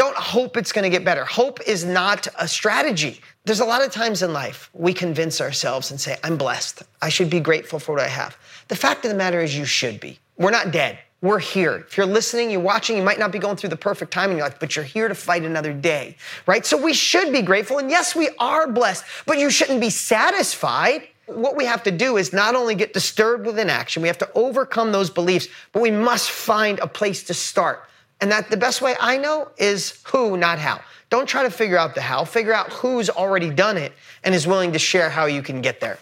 Don't hope it's going to get better. Hope is not a strategy. There's a lot of times in life we convince ourselves and say, I'm blessed. I should be grateful for what I have. The fact of the matter is, you should be. We're not dead. We're here. If you're listening, you're watching, you might not be going through the perfect time in your life, but you're here to fight another day, right? So we should be grateful. And yes, we are blessed, but you shouldn't be satisfied. What we have to do is not only get disturbed with inaction, we have to overcome those beliefs, but we must find a place to start. And that the best way I know is who, not how. Don't try to figure out the how, figure out who's already done it and is willing to share how you can get there.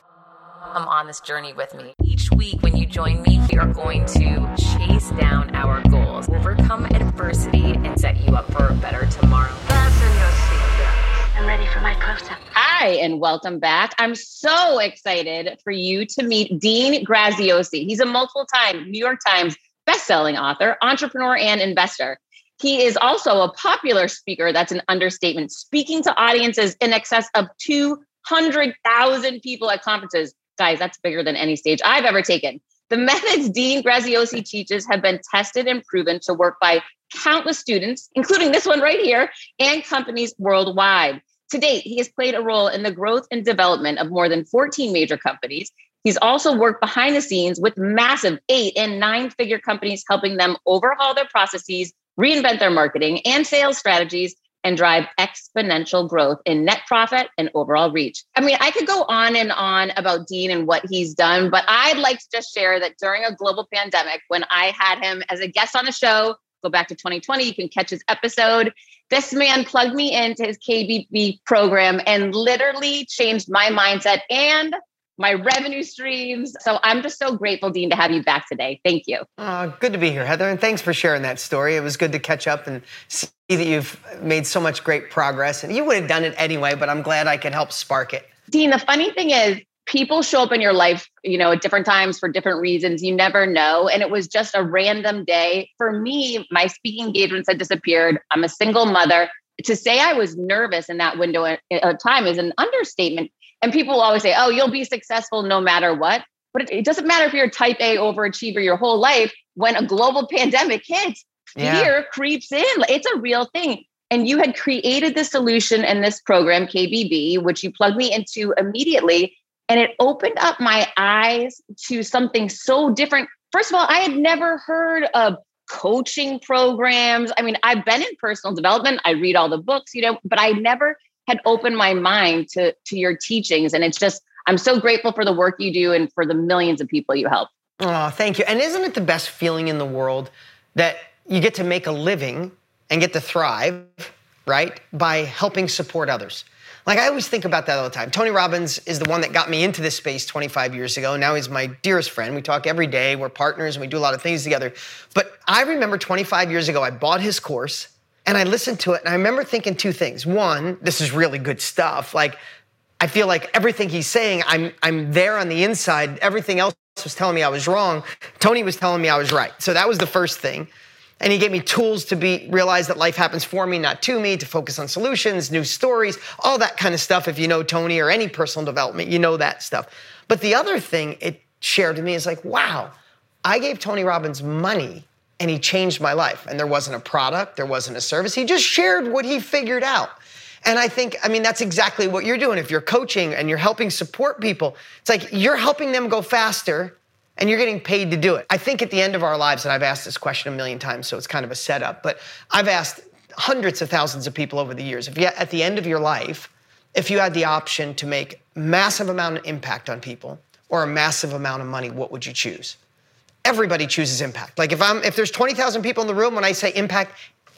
Come on this journey with me. Each week, when you join me, we are going to chase down our goals, overcome adversity, and set you up for a better tomorrow. Fasten your seatbelts. I'm ready for my close up. Hi, and welcome back. I'm so excited for you to meet Dean Graziosi. He's a multiple time New York Times best-selling author, entrepreneur, and investor. He is also a popular speaker. That's an understatement, speaking to audiences in excess of 200,000 people at conferences. Guys, that's bigger than any stage I've ever taken. The methods Dean Graziosi teaches have been tested and proven to work by countless students, including this one right here, and companies worldwide. To date, he has played a role in the growth and development of more than 14 major companies. He's also worked behind the scenes with massive eight and nine figure companies, helping them overhaul their processes, reinvent their marketing and sales strategies, and drive exponential growth in net profit and overall reach. I mean, I could go on and on about Dean and what he's done, but I'd like to just share that during a global pandemic, when I had him as a guest on the show, go back to 2020, you can catch his episode. This man plugged me into his KBB program and literally changed my mindset and my revenue streams. So I'm just so grateful, Dean, to have you back today. Thank you. Uh, good to be here, Heather, and thanks for sharing that story. It was good to catch up and see that you've made so much great progress. And you would have done it anyway, but I'm glad I could help spark it. Dean, the funny thing is, people show up in your life, you know, at different times for different reasons. You never know. And it was just a random day. For me, my speaking engagements had disappeared. I'm a single mother. To say I was nervous in that window of time is an understatement and people always say, oh, you'll be successful no matter what. But it, doesn't matter if you're a type A overachiever your whole life. When a global pandemic hits, yeah. fear creeps in. It's a real thing. And you had created the solution in this program, KBB, which you plugged me into immediately. And it opened up my eyes to something so different. First of all, I had never heard of coaching programs. I mean, I've been in personal development, I read all the books, you know, but I never had opened my mind to to your teachings and it's just i'm so grateful for the work you do and for the millions of people you help oh thank you and isn't it the best feeling in the world that you get to make a living and get to thrive right by helping support others like I always think about that all the time. Tony Robbins is the one that got me into this space 25 years ago. Now he's my dearest friend. We talk every day. We're partners and we do a lot of things together. But I remember 25 years ago, I bought his course and I listened to it and I remember thinking two things. One, this is really good stuff. Like, I feel like everything he's saying, I'm, I'm there on the inside. Everything else was telling me I was wrong. Tony was telling me I was right. So that was the first thing. And he gave me tools to be realize that life happens for me, not to me, to focus on solutions, new stories, all that kind of stuff. If you know Tony or any personal development, you know that stuff. But the other thing it shared to me is like, wow, I gave Tony Robbins money and he changed my life. And there wasn't a product, there wasn't a service. He just shared what he figured out. And I think, I mean, that's exactly what you're doing. If you're coaching and you're helping support people, it's like you're helping them go faster and you're getting paid to do it. I think at the end of our lives, and I've asked this question a million times, so it's kind of a setup, but I've asked hundreds of thousands of people over the years, if you, at the end of your life, if you had the option to make massive amount of impact on people or a massive amount of money, what would you choose? Everybody chooses impact. Like if I'm if there's 20,000 people in the room when I say impact,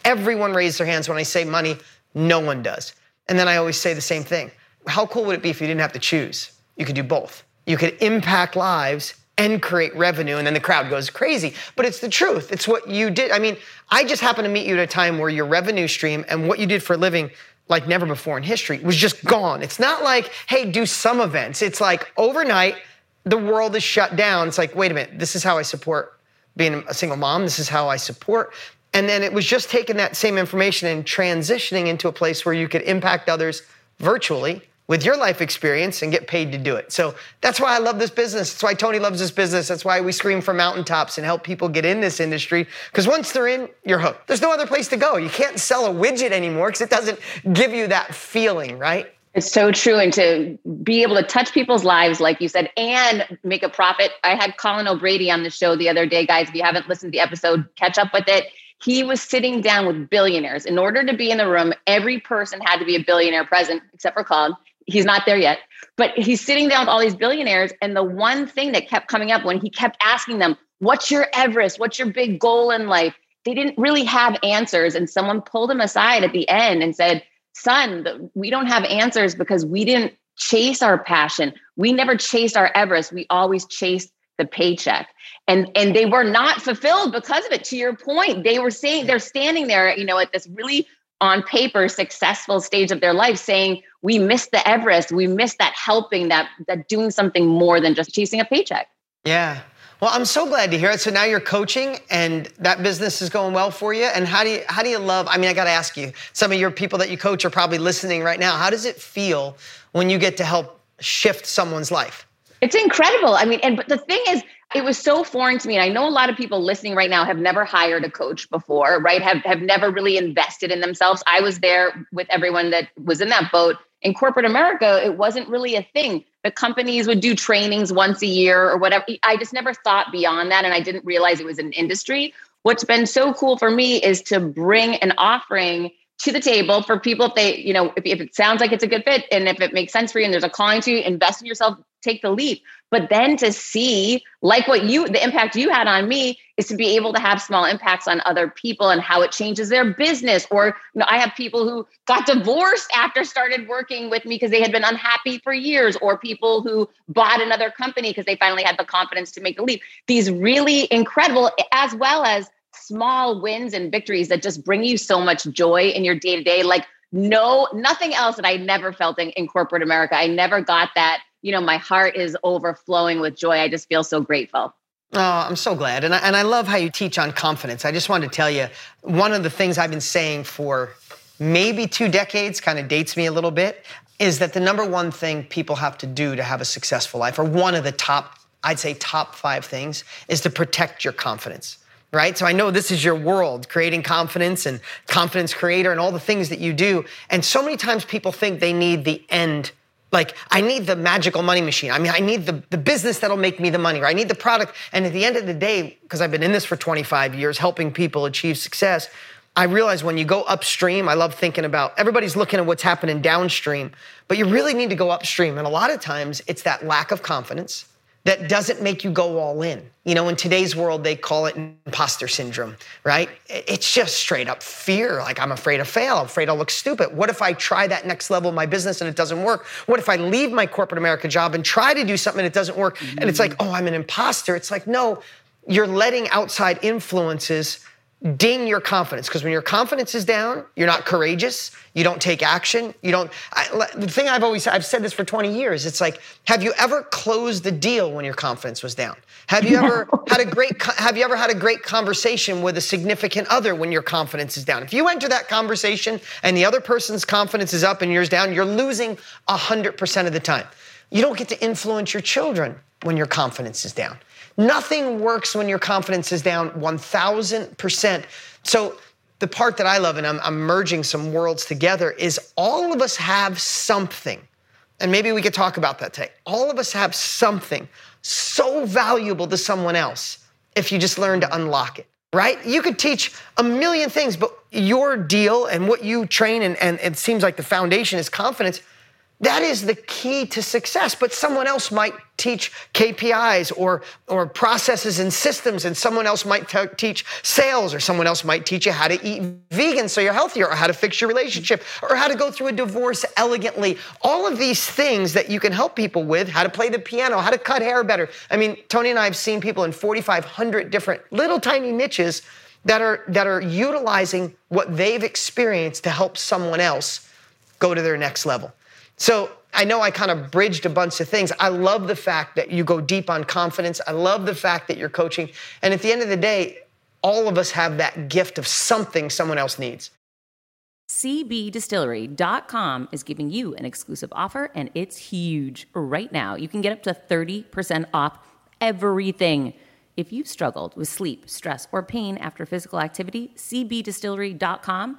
everyone raises their hands when I say money, no one does. And then I always say the same thing. How cool would it be if you didn't have to choose? You could do both. You could impact lives and create revenue and then the crowd goes crazy. But it's the truth. It's what you did. I mean, I just happened to meet you at a time where your revenue stream and what you did for a living like never before in history was just gone. It's not like, hey, do some events. It's like overnight the world is shut down. It's like, wait a minute, this is how I support being a single mom. This is how I support. And then it was just taking that same information and transitioning into a place where you could impact others virtually with your life experience and get paid to do it. So that's why I love this business. That's why Tony loves this business. That's why we scream from mountaintops and help people get in this industry. Because once they're in, you're hooked. There's no other place to go. You can't sell a widget anymore because it doesn't give you that feeling, right? It's so true. And to be able to touch people's lives, like you said, and make a profit. I had Colin O'Brady on the show the other day, guys. If you haven't listened to the episode, catch up with it. He was sitting down with billionaires. In order to be in the room, every person had to be a billionaire present, except for Colin. He's not there yet. But he's sitting down with all these billionaires. And the one thing that kept coming up when he kept asking them, What's your Everest? What's your big goal in life? They didn't really have answers. And someone pulled him aside at the end and said, son, we don't have answers because we didn't chase our passion. We never chased our Everest. We always chased the paycheck. And and they were not fulfilled because of it. To your point, they were saying they're standing there, you know, at this really on paper successful stage of their life saying we missed the Everest, we missed that helping, that that doing something more than just chasing a paycheck. Yeah. Well, I'm so glad to hear it. So now you're coaching, and that business is going well for you. And how do you how do you love? I mean, I got to ask you. Some of your people that you coach are probably listening right now. How does it feel when you get to help shift someone's life? It's incredible. I mean, and but the thing is, it was so foreign to me. And I know a lot of people listening right now have never hired a coach before, right? Have have never really invested in themselves. I was there with everyone that was in that boat in corporate America, it wasn't really a thing. The companies would do trainings once a year or whatever. I just never thought beyond that. And I didn't realize it was an industry. What's been so cool for me is to bring an offering to the table for people if they, you know, if, if it sounds like it's a good fit and if it makes sense for you and there's a calling to you, invest in yourself, take the leap. But then to see, like what you, the impact you had on me is to be able to have small impacts on other people and how it changes their business. Or, you know, I have people who got divorced after started working with me because they had been unhappy for years, or people who bought another company because they finally had the confidence to make the leap. These really incredible, as well as small wins and victories that just bring you so much joy in your day to day. Like, no, nothing else that I never felt in, in corporate America. I never got that you know, my heart is overflowing with joy. I just feel so grateful. Oh, I'm so glad. And I, and I love how you teach on confidence. I just wanted to tell you one of the things I've been saying for maybe two decades, kind of dates me a little bit, is that the number one thing people have to do to have a successful life, or one of the top, I'd say top five things, is to protect your confidence right? So I know this is your world, creating confidence and confidence creator and all the things that you do. And so many times people think they need the end like, I need the magical money machine. I mean, I need the, the business that'll make me the money, or I need the product. And at the end of the day, because I've been in this for 25 years, helping people achieve success, I realize when you go upstream, I love thinking about everybody's looking at what's happening downstream, but you really need to go upstream. And a lot of times it's that lack of confidence that doesn't make you go all in. You know, in today's world, they call it imposter syndrome, right? It's just straight up fear. Like, I'm afraid to fail. I'm afraid I'll look stupid. What if I try that next level of my business and it doesn't work? What if I leave my corporate America job and try to do something and it doesn't work? And it's like, oh, I'm an imposter. It's like, no, you're letting outside influences ding your confidence because when your confidence is down you're not courageous you don't take action you don't I, the thing i've always i've said this for 20 years it's like have you ever closed the deal when your confidence was down? Have you ever had a great have you ever had a great conversation with a significant other when your confidence is down? If you enter that conversation and the other person's confidence is up and yours down you're losing 100% of the time. You don't get to influence your children when your confidence is down Nothing works when your confidence is down 1000%. So, the part that I love, and I'm, I'm, merging some worlds together, is all of us have something. And maybe we could talk about that today. All of us have something so valuable to someone else if you just learn to unlock it, right? You could teach a million things, but your deal and what you train, and, and it seems like the foundation is confidence that is the key to success. But someone else might teach KPIs or, or processes and systems, and someone else might t- teach sales, or someone else might teach you how to eat vegan so you're healthier, or how to fix your relationship, or how to go through a divorce elegantly. All of these things that you can help people with, how to play the piano, how to cut hair better. I mean, Tony and I have seen people in 4,500 different little tiny niches that are, that are utilizing what they've experienced to help someone else go to their next level. So I know I kind of bridged a bunch of things. I love the fact that you go deep on confidence. I love the fact that you're coaching. And at the end of the day, all of us have that gift of something someone else needs. CBDistillery.com is giving you an exclusive offer, and it's huge. Right now, you can get up to 30% off everything. If you've struggled with sleep, stress, or pain after physical activity, CBDistillery.com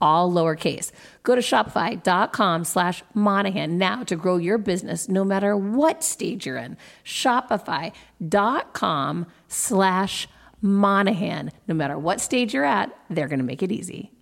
all lowercase. Go to shopify.com slash Monahan now to grow your business no matter what stage you're in. Shopify.com slash Monahan. No matter what stage you're at, they're going to make it easy.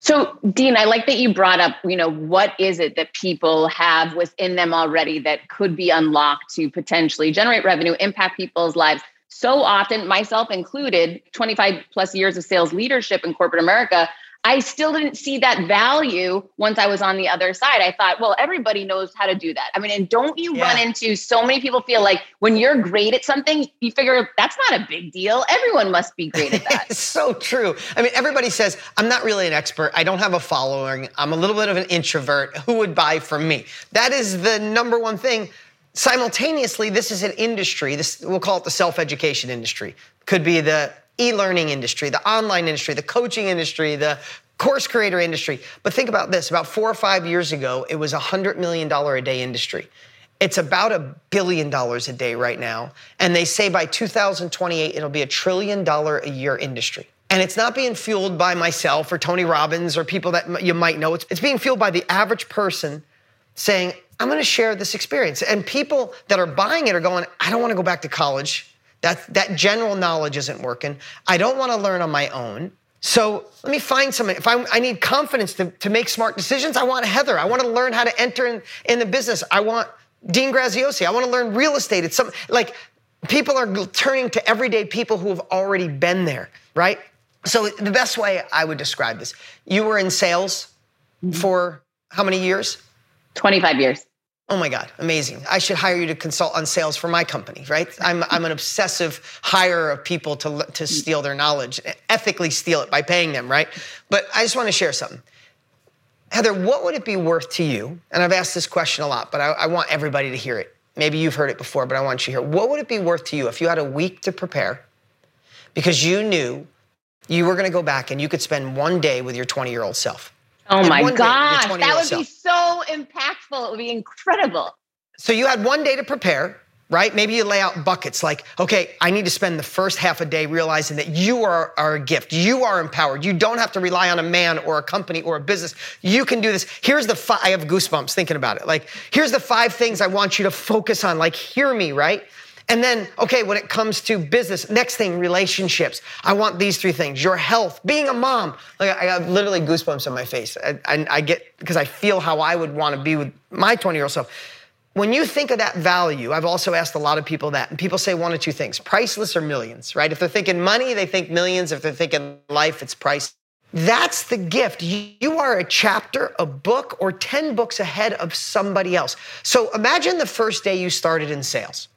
So, Dean, I like that you brought up, you know, what is it that people have within them already that could be unlocked to potentially generate revenue, impact people's lives? So often, myself included, 25 plus years of sales leadership in corporate America, I still didn't see that value once I was on the other side. I thought, well, everybody knows how to do that. I mean, and don't you yeah. run into so many people feel like when you're great at something, you figure that's not a big deal. Everyone must be great at that. it's so true. I mean, everybody says, I'm not really an expert. I don't have a following. I'm a little bit of an introvert. Who would buy from me? That is the number one thing Simultaneously, this is an industry, this, we'll call it the self education industry. Could be the e learning industry, the online industry, the coaching industry, the course creator industry. But think about this about four or five years ago, it was a $100 million a day industry. It's about a billion dollars a day right now. And they say by 2028, it'll be a trillion dollar a year industry. And it's not being fueled by myself or Tony Robbins or people that you might know. It's, it's being fueled by the average person saying, I'm going to share this experience. And people that are buying it are going, I don't want to go back to college. That, that general knowledge isn't working. I don't want to learn on my own. So let me find somebody. If I, I need confidence to, to make smart decisions, I want Heather. I want to learn how to enter in, in the business. I want Dean Graziosi. I want to learn real estate. It's some like people are turning to everyday people who have already been there, right? So the best way I would describe this, you were in sales mm-hmm. for how many years? 25 years. Oh my God, amazing. I should hire you to consult on sales for my company, right? I'm, I'm an obsessive hire of people to, to steal their knowledge, ethically steal it by paying them, right? But I just want to share something. Heather, what would it be worth to you? And I've asked this question a lot, but I, I want everybody to hear it. Maybe you've heard it before, but I want you to hear. What would it be worth to you if you had a week to prepare because you knew you were going to go back and you could spend one day with your 20 year old self? Oh my gosh, that would self. be so impactful. It would be incredible. So you had one day to prepare, right? Maybe you lay out buckets like, okay, I need to spend the first half a day realizing that you are, are a gift. You are empowered. You don't have to rely on a man or a company or a business. You can do this. Here's the five, I have goosebumps thinking about it. Like, here's the five things I want you to focus on. Like, hear me, right? And then, okay, when it comes to business, next thing, relationships. I want these three things your health, being a mom. Like, I have literally goosebumps on my face. I, I, I get, because I feel how I would want to be with my 20 year old self. When you think of that value, I've also asked a lot of people that, and people say one or two things priceless or millions, right? If they're thinking money, they think millions. If they're thinking life, it's priceless. That's the gift. You are a chapter, a book, or 10 books ahead of somebody else. So imagine the first day you started in sales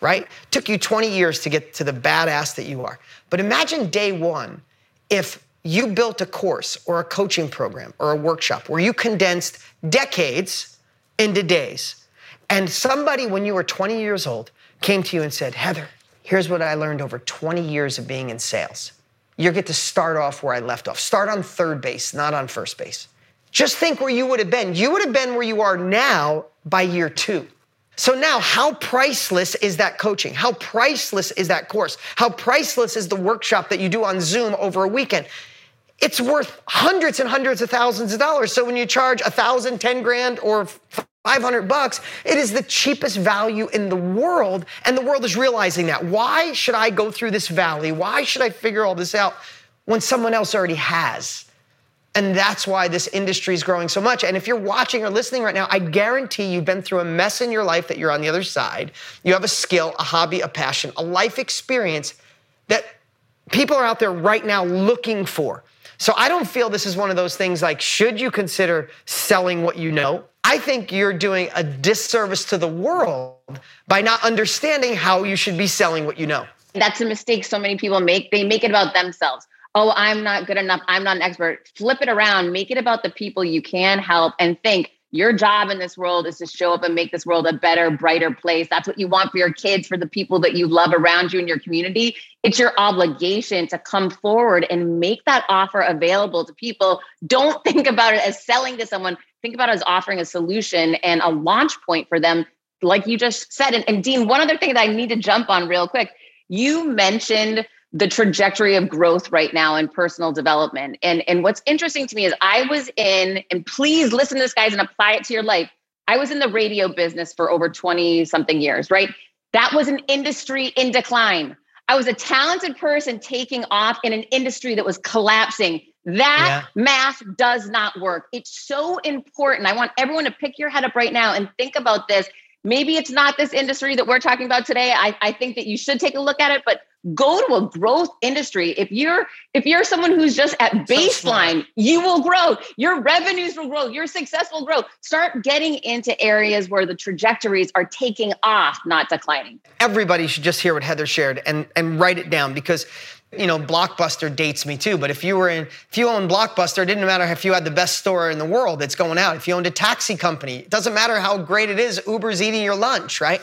right? Took you 20 years to get to the badass that you are. But imagine day one if you built a course or a coaching program or a workshop where you condensed decades into days. And somebody, when you were 20 years old, came to you and said, Heather, here's what I learned over 20 years of being in sales. You get to start off where I left off. Start on third base, not on first base. Just think where you would have been. You would have been where you are now by year two. So now, how priceless is that coaching? How priceless is that course? How priceless is the workshop that you do on Zoom over a weekend? It's worth hundreds and hundreds of thousands of dollars. So when you charge a thousand, ten grand, or 500 bucks, it is the cheapest value in the world. And the world is realizing that. Why should I go through this valley? Why should I figure all this out when someone else already has? And that's why this industry is growing so much. And if you're watching or listening right now, I guarantee you've been through a mess in your life that you're on the other side. You have a skill, a hobby, a passion, a life experience that people are out there right now looking for. So I don't feel this is one of those things like, should you consider selling what you know? I think you're doing a disservice to the world by not understanding how you should be selling what you know. That's a mistake so many people make. They make it about themselves oh, I'm not good enough. I'm not an expert. Flip it around, make it about the people you can help and think your job in this world is to show up and make this world a better, brighter place. That's what you want for your kids, for the people that you love around you in your community. It's your obligation to come forward and make that offer available to people. Don't think about it as selling to someone. Think about it as offering a solution and a launch point for them, like you just said. And, and Dean, one other thing that I need to jump on real quick. You mentioned the trajectory of growth right now in personal development. And, and what's interesting to me is I was in, and please listen to this, guys, and apply it to your life. I was in the radio business for over 20 something years, right? That was an industry in decline. I was a talented person taking off in an industry that was collapsing. That yeah. math does not work. It's so important. I want everyone to pick your head up right now and think about this. Maybe it's not this industry that we're talking about today. I, I think that you should take a look at it, but go to a growth industry. If you're if you're someone who's just at baseline you will grow. Your revenues will grow. Your success will grow. Start getting into areas where the trajectories are taking off not declining. Everybody should just hear what heather shared and and write it down because you know blockbuster dates me too but if you were in if you own blockbuster it didn't matter if you had the best store in the world that's going out if you owned a taxi company it doesn't matter how great it is uber's eating your lunch right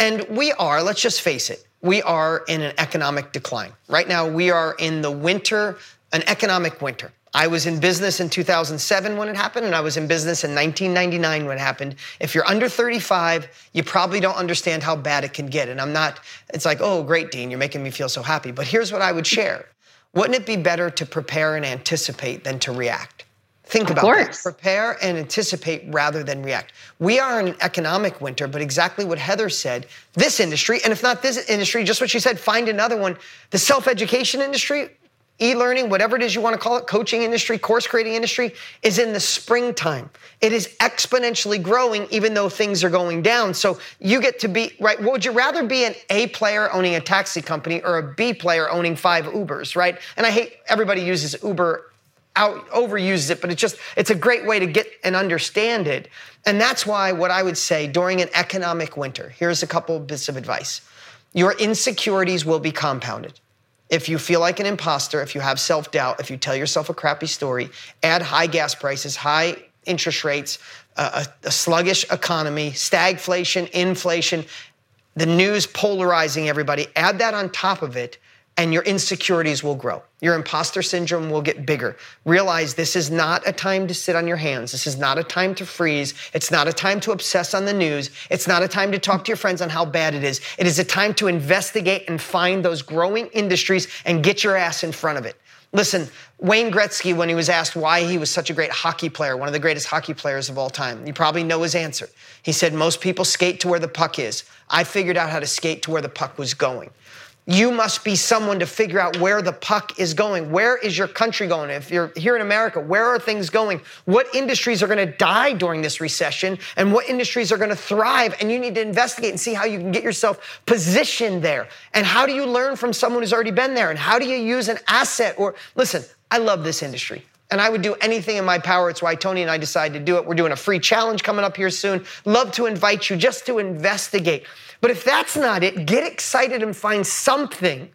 and we are let's just face it we are in an economic decline. Right now, we are in the winter, an economic winter. I was in business in 2007 when it happened, and I was in business in 1999 when it happened. If you're under 35, you probably don't understand how bad it can get. And I'm not, it's like, oh, great, Dean, you're making me feel so happy. But here's what I would share Wouldn't it be better to prepare and anticipate than to react? Think Of about course. that. Prepare and anticipate rather than react. We are in an economic winter, but exactly what Heather said, this industry, and if not this industry, just what she said, find another one. The self education industry, e learning, whatever it is you want to call it, coaching industry, course creating industry, is in the springtime. It is exponentially growing, even though things are going down. So you get to be, right? Would you rather be an A player owning a taxi company or a B player owning five Ubers, right? And I hate everybody uses Uber out overuses it, but it's just it's a great way to get and understand it. And that's why what I would say during an economic winter, here's a couple bits of advice. Your insecurities will be compounded. If you feel like an imposter, if you have self-doubt, if you tell yourself a crappy story, add high gas prices, high interest rates, a, a sluggish economy, stagflation, inflation, the news polarizing everybody, add that on top of it, and your insecurities will grow. Your imposter syndrome will get bigger. Realize this is not a time to sit on your hands. This is not a time to freeze. It's not a time to obsess on the news. It's not a time to talk to your friends on how bad it is. It is a time to investigate and find those growing industries and get your ass in front of it. Listen, Wayne Gretzky, when he was asked why he was such a great hockey player, one of the greatest hockey players of all time, you probably know his answer. He said, Most people skate to where the puck is. I figured out how to skate to where the puck was going. You must be someone to figure out where the puck is going. Where is your country going? If you're here in America, where are things going? What industries are going to die during this recession and what industries are going to thrive? And you need to investigate and see how you can get yourself positioned there. And how do you learn from someone who's already been there? And how do you use an asset? Or listen, I love this industry. And I would do anything in my power. It's why Tony and I decided to do it. We're doing a free challenge coming up here soon. Love to invite you just to investigate. But if that's not it, get excited and find something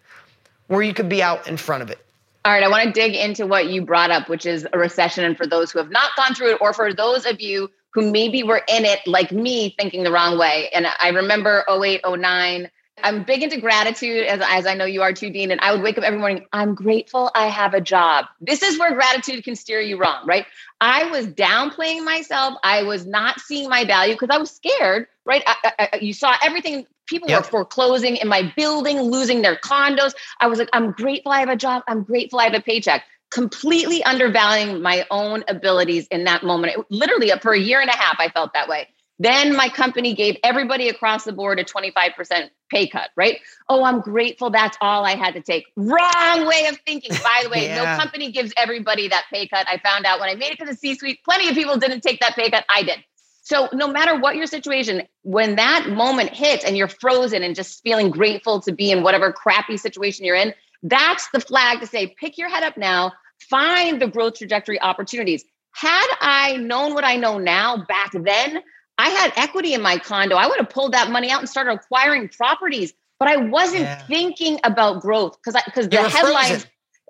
where you could be out in front of it. All right, I want to dig into what you brought up, which is a recession. And for those who have not gone through it, or for those of you who maybe were in it like me, thinking the wrong way. And I remember 08, 09. I'm big into gratitude, as, as I know you are too, Dean. And I would wake up every morning, I'm grateful I have a job. This is where gratitude can steer you wrong, right? I was downplaying myself. I was not seeing my value because I was scared, right? I, I, you saw everything. People Yep. were foreclosing in my building, losing their condos. I was like, I'm grateful I have a job. I'm grateful I have a paycheck. Completely undervaluing my own abilities in that moment. It- literally, for a year and a half, I felt that way. Then my company gave everybody across the board a 25% pay cut, right? Oh, I'm grateful that's all I had to take. Wrong way of thinking. By the way, Yeah. no company gives everybody that pay cut. I found out when I made it to the C suite, plenty of people didn't take that pay cut. I did. So, no matter what your situation, when that moment hits and you're frozen and just feeling grateful to be in whatever crappy situation you're in, that's the flag to say, pick your head up now, find the growth trajectory opportunities. Had I known what I know now back then, I had equity in my condo. I would have pulled that money out and started acquiring properties, but I wasn't Yeah. thinking about growth because because the headlines. frozen.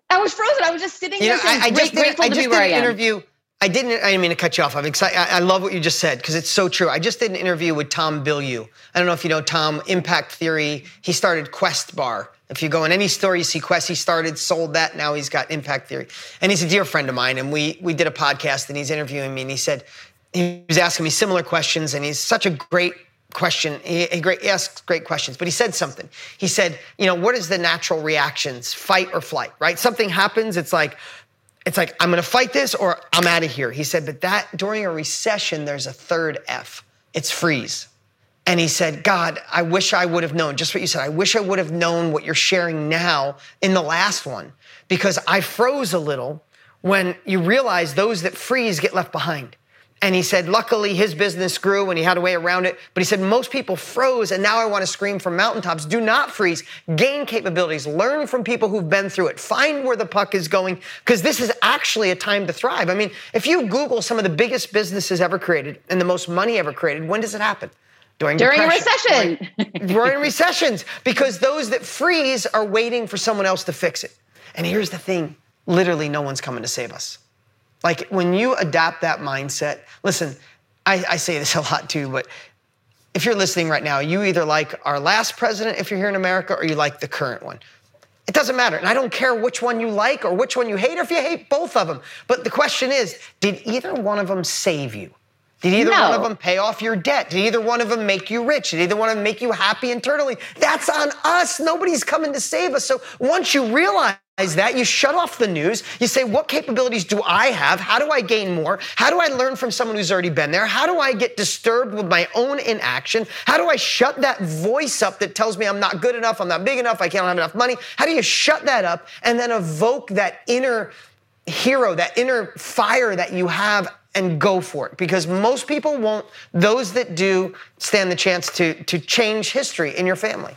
I was frozen. I was just sitting You there know, saying, I, I just did, I just did an interview. I didn't. I didn't mean to cut you off. I'm excited. I, I love what you just said because it's so true. I just did an interview with Tom Bilyeu. I don't know if you know Tom. Impact Theory. He started Quest Bar. If you go in any store, you see Quest. He started, sold that. Now he's got Impact Theory, and he's a dear friend of mine. And we we did a podcast, and he's interviewing me, and he said he was asking me similar questions, and he's such a great question. He, he great, he asks great questions, but he said something. He said, you know, what is the natural reactions, fight or flight, right? Something happens, it's like, it's like, I'm gonna fight this or I'm out of here. He said, but that during a recession, there's a third F. It's freeze. And he said, God, I wish I would have known, just what you said. I wish I would have known what you're sharing now in the last one, because I froze a little when you realize those that freeze get left behind. And he said, luckily his business grew and he had a way around it. But he said, most people froze, and now I want to scream from mountaintops do not freeze. Gain capabilities, learn from people who've been through it, find where the puck is going, because this is actually a time to thrive. I mean, if you Google some of the biggest businesses ever created and the most money ever created, when does it happen? During, During a recession. right? during recessions, because those that freeze are waiting for someone else to fix it. And here's the thing literally, no one's coming to save us. Like when you adapt that mindset, listen, I, I say this a lot too, but if you're listening right now, you either like our last president if you're here in America or you like the current one. It doesn't matter. And I don't care which one you like or which one you hate or if you hate both of them. But the question is did either one of them save you? Did either No. one of them pay off your debt? Did either one of them make you rich? Did either one of them make you happy internally? That's on us. Nobody's coming to save us. So once you realize that, you shut off the news. You say, what capabilities do I have? How do I gain more? How do I learn from someone who's already been there? How do I get disturbed with my own inaction? How do I shut that voice up that tells me I'm not good enough, I'm not big enough, I can't have enough money? How do you shut that up and then evoke that inner hero, that inner fire that you have and go for it. Because most people won't those that do stand the chance to to change history in your family.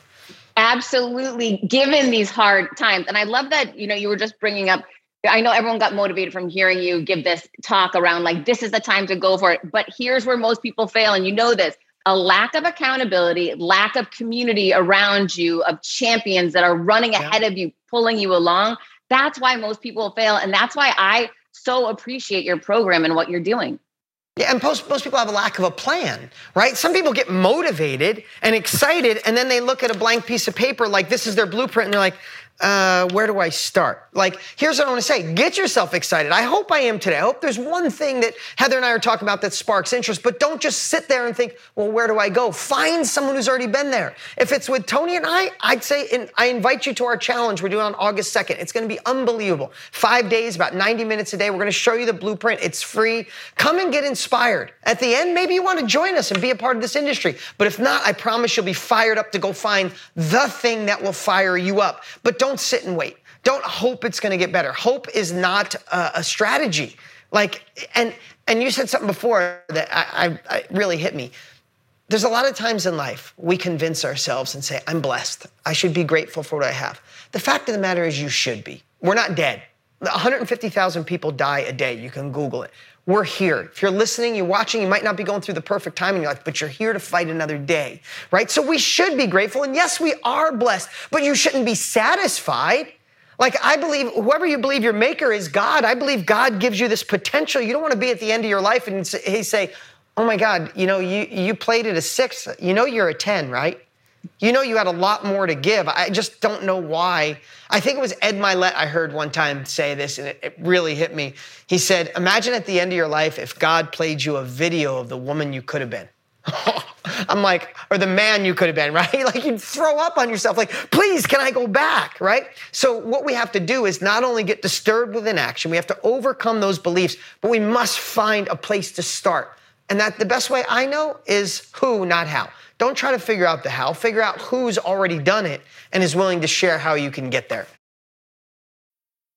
Absolutely. Given these hard times and i love that you know you were just bringing up i know everyone got motivated from hearing you give this talk around like this is the time to go for it but here's where most people fail and you know this a lack of accountability lack of community around you of champions that are running Yeah. ahead of you pulling you along that's why most people fail and that's why i so appreciate your program and what you're doing Yeah, and most, most people have a lack of a plan, right? Some people get motivated and excited, and then they look at a blank piece of paper like this is their blueprint, and they're like, uh, where do I start? Like, here's what I want to say get yourself excited. I hope I am today. I hope there's one thing that Heather and I are talking about that sparks interest, but don't just sit there and think, well, where do I go? Find someone who's already been there. If it's with Tony and I, I'd say in, I invite you to our challenge we're doing on August 2nd. It's going to be unbelievable. Five days, about 90 minutes a day. We're going to show you the blueprint. It's free. Come and get inspired. At the end, maybe you want to join us and be a part of this industry. But if not, I promise you'll be fired up to go find the thing that will fire you up. But don't sit and wait. Don't hope it's going to get better. Hope is not uh, a strategy. Like, and and you said something before that I, I, I really hit me. There's a lot of times in life we convince ourselves and say, I'm blessed. I should be grateful for what I have. The fact of the matter is, you should be. We're not dead. 150,000 people die a day. You can Google it. We're here. If you're listening, you're watching, you might not be going through the perfect time in your life, but you're here to fight another day, right? So we should be grateful. And yes, we are blessed, but you shouldn't be satisfied. Like I believe, whoever you believe your maker is God, I believe God gives you this potential. You don't want to be at the end of your life and say- he say, "Oh my God, you know, you you played at a six. You know, you're a ten, right? You know, you had a lot more to give. I just don't know why. I think it was Ed Mylett I heard one time say this, and it, it really hit me. He said, "Imagine at the end of your life if God played you a video of the woman you could have been." I'm like, or the man you could have been, right? Like you'd throw up on yourself, like, please, can I go back, right? So what we have to do is not only get disturbed with inaction, we have to overcome those beliefs, but we must find a place to start. And that the best way I know is who, not how. Don't try to figure out the how, figure out who's already done it and is willing to share how you can get there.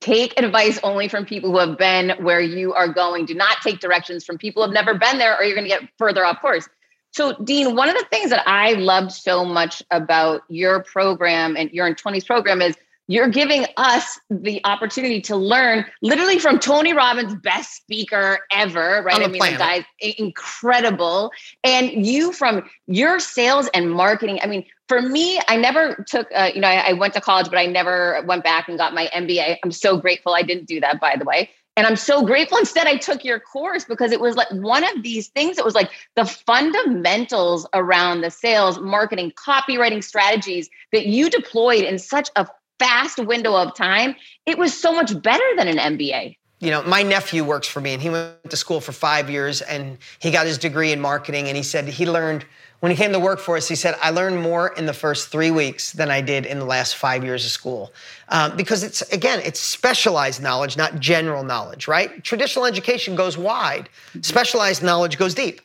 Take advice only from people who have been where you are going. Do not take directions from people who have never been there, or you're going to get further off course. So, Dean, one of the things that I loved so much about your program and your and Tony's program is you're giving us the opportunity to learn literally from Tony Robbins, best speaker ever, right? I mean, the guy's incredible. And you from your sales and marketing. I mean, for me, I never took, uh, you know, I, I went to college, but I never went back and got my MBA. I'm so grateful I didn't do that, by the way. And I'm so grateful instead I took your course because it was like one of these things. It was like the fundamentals around the sales, marketing, copywriting strategies that you deployed in such a fast window of time. It was so much better than an MBA. you know, my nephew works for me and he went to school for five years and he got his degree in marketing. And he said he learned, when he came to work for us, he said, I learned more in the first three weeks than I did in the last five years of school. Um, because it's, again, it's specialized knowledge, not general knowledge, right? Traditional education goes wide, specialized knowledge goes deep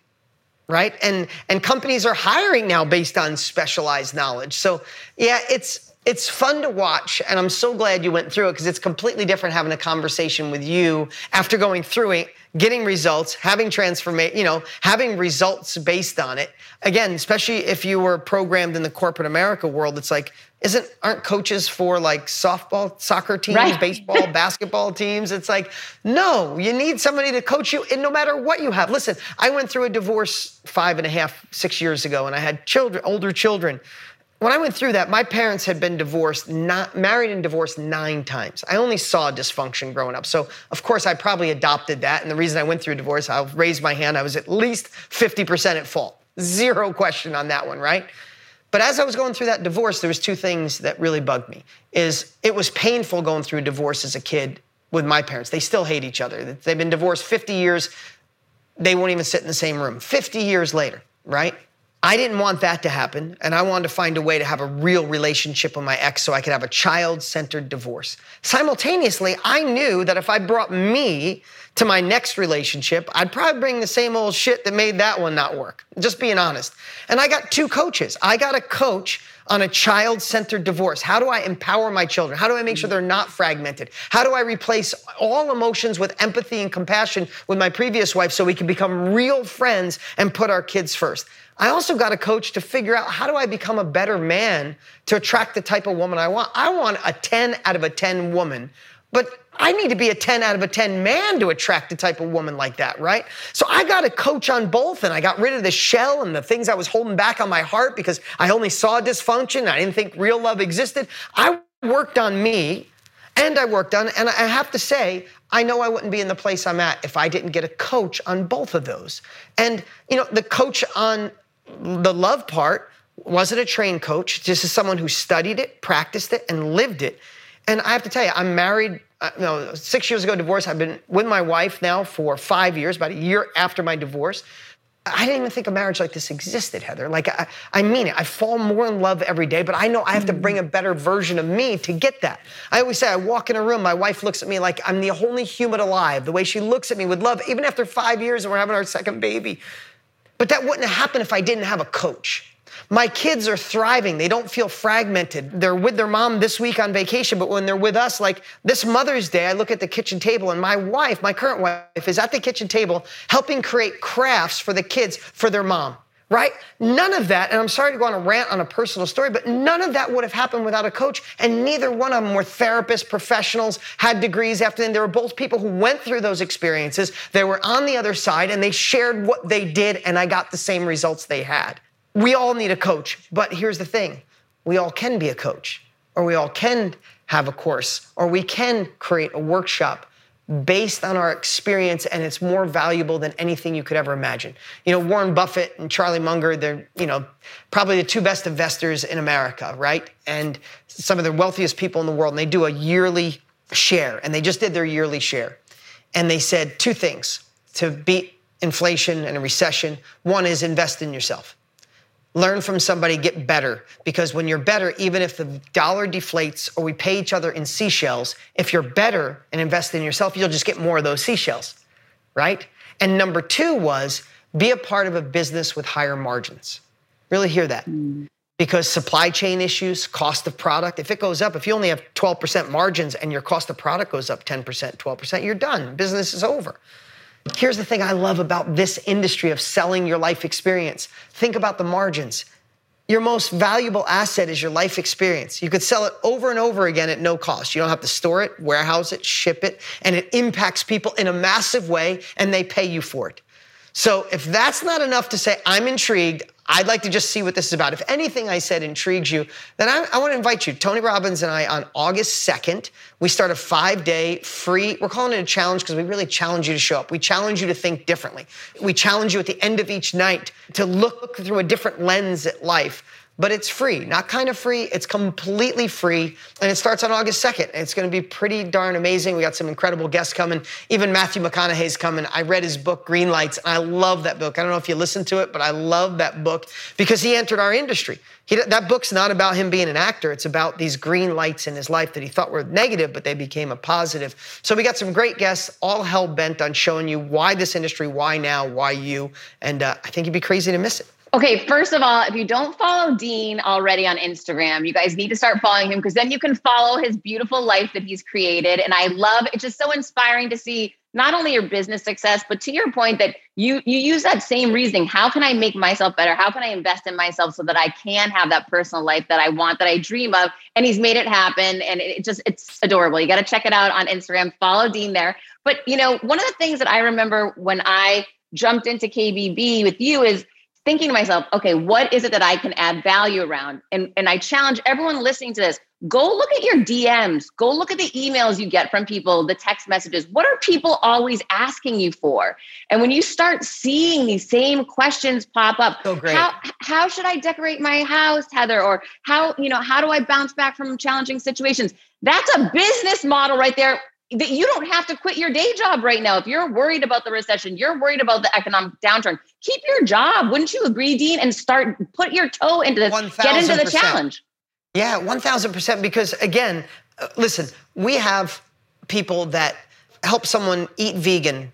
right and and companies are hiring now based on specialized knowledge so yeah it's it's fun to watch and i'm so glad you went through it because it's completely different having a conversation with you after going through it getting results having transformation you know having results based on it. Again especially if you were programmed in the corporate america world it's like isn't aren't coaches for like softball soccer teams Right. baseball basketball teams? It's like no you need somebody to coach you and no matter what you have. Listen i went through a divorce five and a half six years ago and i had children older children when I went through that, my parents had been divorced, not married and divorced nine times. I only saw dysfunction growing up. So, of course, I probably adopted that. And the reason I went through divorce, I'll raise my hand, I was at least 50% at fault. Zero question on that one, right? But as I was going through that divorce, there was two things that really bugged me. Is it was painful going through divorce as a kid with my parents. They still hate each other. They've been divorced 50 years. They won't even sit in the same room. 50 years later, right? I didn't want that to happen, and I wanted to find a way to have a real relationship with my ex so I could have a child centered divorce. Simultaneously, I knew that if I brought me to my next relationship, I'd probably bring the same old shit that made that one not work. Just being honest. And I got two coaches. I got a coach on a child centered divorce. How do I empower my children? How do I make sure they're not fragmented? How do I replace all emotions with empathy and compassion with my previous wife so we can become real friends and put our kids first? I also got a coach to figure out how do I become a better man to attract the type of woman I want. I want a 10 out of a 10 woman, but I need to be a 10 out of a 10 man to attract the type of woman like that, right? So I got a coach on both and I got rid of the shell and the things I was holding back on my heart because I only saw dysfunction. I didn't think real love existed. I worked on me and I worked on, and I have to say, I know I wouldn't be in the place I'm at if I didn't get a coach on both of those. And, you know, the coach on the love part wasn't a trained coach. This is someone who studied it, practiced it, and lived it. And I have to tell you, I'm married. Uh, no, six years ago, divorced. I've been with my wife now for five years, about a year after my divorce. I didn't even think a marriage like this existed, Heather. Like, I, I mean it. I fall more in love every day, but I know I have to bring a better version of me to get that. I always say, I walk in a room, my wife looks at me like I'm the only human alive. The way she looks at me with love, even after five years and we're having our second baby. But that wouldn't have happened if I didn't have a coach. My kids are thriving. They don't feel fragmented. They're with their mom this week on vacation, but when they're with us, like this Mother's Day, I look at the kitchen table and my wife, my current wife, is at the kitchen table helping create crafts for the kids for their mom, right? None of that, and I'm sorry to go on a rant on a personal story, but none of that would have happened without a coach. And neither one of them were therapists, professionals, had degrees after them. They were both people who went through those experiences. They were on the other side and they shared what they did, and I got the same results they had. We all need a coach, but here's the thing we all can be a coach, or we all can have a course, or we can create a workshop based on our experience and it's more valuable than anything you could ever imagine. You know, Warren Buffett and Charlie Munger, they're, you know, probably the two best investors in America, right? And some of the wealthiest people in the world, and they do a yearly share, and they just did their yearly share. And they said two things to beat inflation and a recession. One is invest in yourself. Learn from somebody, get better. Because when you're better, even if the dollar deflates or we pay each other in seashells, if you're better and invest in yourself, you'll just get more of those seashells, right? And number two was be a part of a business with higher margins. Really hear that. Hmm. Because supply chain issues, cost of product, if it goes up, if you only have 12% margins and your cost of product goes up 10%, 12%, you're done. Business is over. Here's the thing I love about this industry of selling your life experience. Think about the margins. Your most valuable asset is your life experience. You could sell it over and over again at no cost. You don't have to store it, warehouse it, ship it, and it impacts people in a massive way and they pay you for it. So if that's not enough to say, I'm intrigued, I'd like to just see what this is about. If anything I said intrigues you, then I, I want to invite you. Tony Robbins and I on August 2nd, we start a five day free, we're calling it a challenge because we really challenge you to show up. We challenge you to think differently. We challenge you at the end of each night to look through a different lens at life but it's free. Not kind of free, it's completely free. And it starts on August 2nd. It's going to be pretty darn amazing. We got some incredible guests coming. Even Matthew McConaughey's coming. I read his book, Green Lights, and I love that book. I don't know if you listened to it, but I love that book because he entered our industry. He, that book's not about him being an actor. It's about these green lights in his life that he thought were negative, but they became a positive. So we got some great guests, all hell bent on showing you why this industry, why now, why you. And uh, I think you'd be crazy to miss it. Okay, first of all, if you don't follow Dean already on Instagram, you guys need to start following him because then you can follow his beautiful life that he's created. And I love it's just so inspiring to see not only your business success, but to your point that you you use that same reasoning. How can I make myself better? How can I invest in myself so that I can have that personal life that I want, that I dream of? And he's made it happen. And it just it's adorable. You got to check it out on Instagram. Follow Dean there. But you know, one of the things that I remember when I jumped into KBB with you is thinking to myself, okay, what is it that I can add value around? And, and I challenge everyone listening to this go look at your DMs, go look at the emails you get from people, the text messages. What are people always asking you for? And when you start seeing these same questions pop up, so great. how how should I decorate my house, Heather? Or how, you know, how do I bounce back from challenging situations? That's a business model right there that you don't have to quit your day job right now. If you're worried about the recession, you're worried about the economic downturn, keep your job. Wouldn't you agree, Dean? And start put your toe into this, 1, get into the challenge. Yeah, 1000%. Because again, uh, listen, we have people that help someone eat vegan,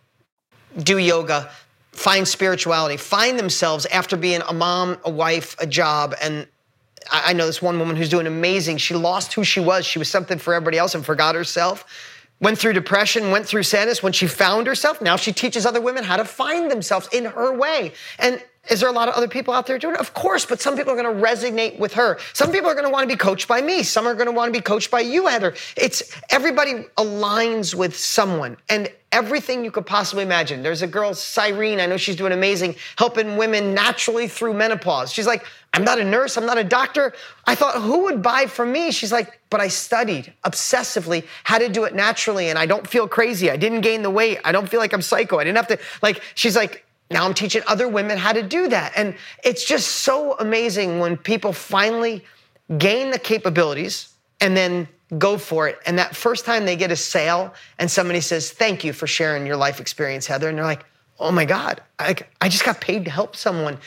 do yoga, find spirituality, find themselves after being a mom, a wife, a job, and I know this one woman who's doing amazing. She lost who she was. She was something for everybody else and forgot herself went through depression, went through sadness. When she found herself, now she teaches other women how to find themselves in her way. And is there a lot of other people out there doing it? Of course, but some people are going to resonate with her. Some people are going to want to be coached by me. Some are going to want to be coached by you, Heather. It's everybody aligns with someone and everything you could possibly imagine. There's a girl, Cyrene, I know she's doing amazing, helping women naturally through menopause. She's like, I'm not a nurse, I'm not a doctor. I thought, who would buy from me? She's like, but I studied obsessively how to do it naturally and I don't feel crazy. I didn't gain the weight. I don't feel like I'm psycho. I didn't have to, like, she's like, now I'm teaching other women how to do that. And it's just so amazing when people finally gain the capabilities and then go for it. And that first time they get a sale and somebody says, Thank you for sharing your life experience, Heather. And they're like, Oh my God, I, I just got paid to help someone.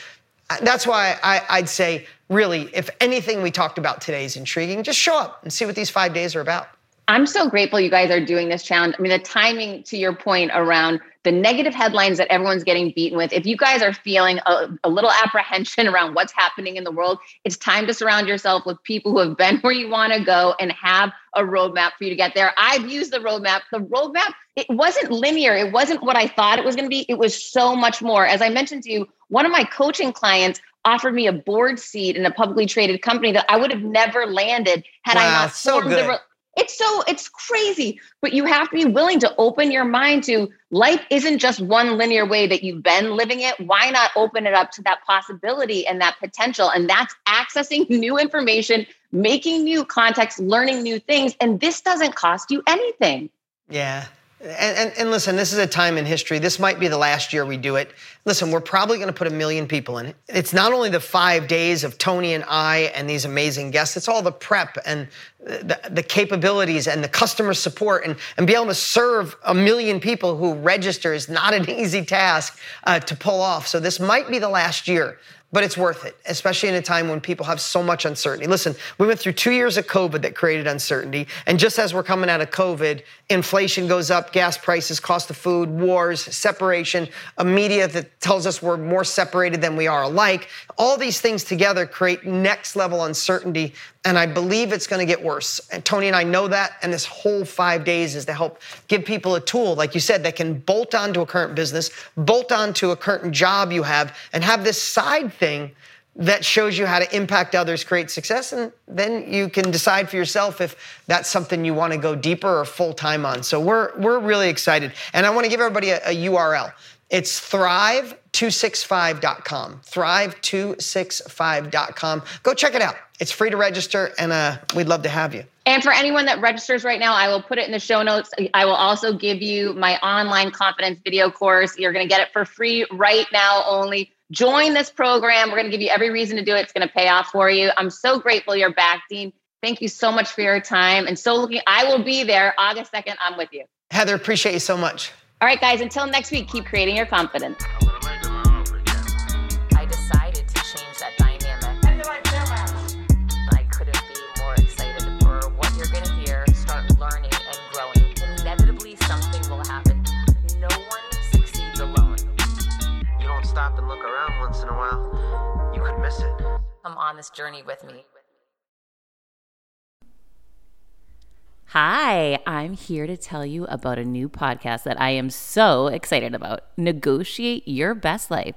Uh, that's why I, I'd say, really, if anything we talked about today is intriguing, just show up and see what these five days are about. I'm so grateful you guys are doing this challenge. I mean, the timing to your point around the negative headlines that everyone's getting beaten with. If you guys are feeling a, a, little apprehension around what's happening in the world, it's time to surround yourself with people who have been where you want to go and have a roadmap for you to get there. I've used the roadmap. The roadmap, it wasn't linear. It wasn't what I thought it was going to be. It was so much more. As I mentioned to you, one of my coaching clients offered me a board seat in a publicly traded company that I would have never landed had wow, I not so good. The, it's so it's crazy, but you have to be willing to open your mind to life isn't just one linear way that you've been living it. Why not open it up to that possibility and that potential? And that's accessing new information, making new contexts, learning new things. And this doesn't cost you anything. Yeah. And, and, and, listen, this is a time in history. This might be the last year we do it. Listen, we're probably going to put a million people in it. It's not only the five days of Tony and I and these amazing guests, it's all the prep and the, the capabilities and the customer support and, and be able to serve a million people who register is not an easy task uh, to pull off. So this might be the last year but it's worth it, especially in a time when people have so much uncertainty. Listen, we went through two years of COVID that created uncertainty. And just as we're coming out of COVID, inflation goes up, gas prices, cost of food, wars, separation, a media that tells us we're more separated than we are alike. All these things together create next level uncertainty. And I believe it's going to get worse. And Tony and I know that. And this whole five days is to help give people a tool, like you said, that can bolt onto a current business, bolt onto a current job you have, and have this side thing that shows you how to impact others, create success, and then you can decide for yourself if that's something you want to go deeper or full time on. So we're we're really excited, and I want to give everybody a, a URL. It's thrive265.com. Thrive265.com. Go check it out. It's free to register, and uh, we'd love to have you. And for anyone that registers right now, I will put it in the show notes. I will also give you my online confidence video course. You're going to get it for free right now only Join this program. We're going to give you every reason to do it. It's going to pay off for you. I'm so grateful you're back, Dean. Thank you so much for your time. And so looking, I will be there August 2nd. I'm with you. Heather, appreciate you so much. All right, guys, until next week, keep creating your confidence. While, you could miss it. Come on this journey with me. Hi, I'm here to tell you about a new podcast that I am so excited about Negotiate Your Best Life,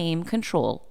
control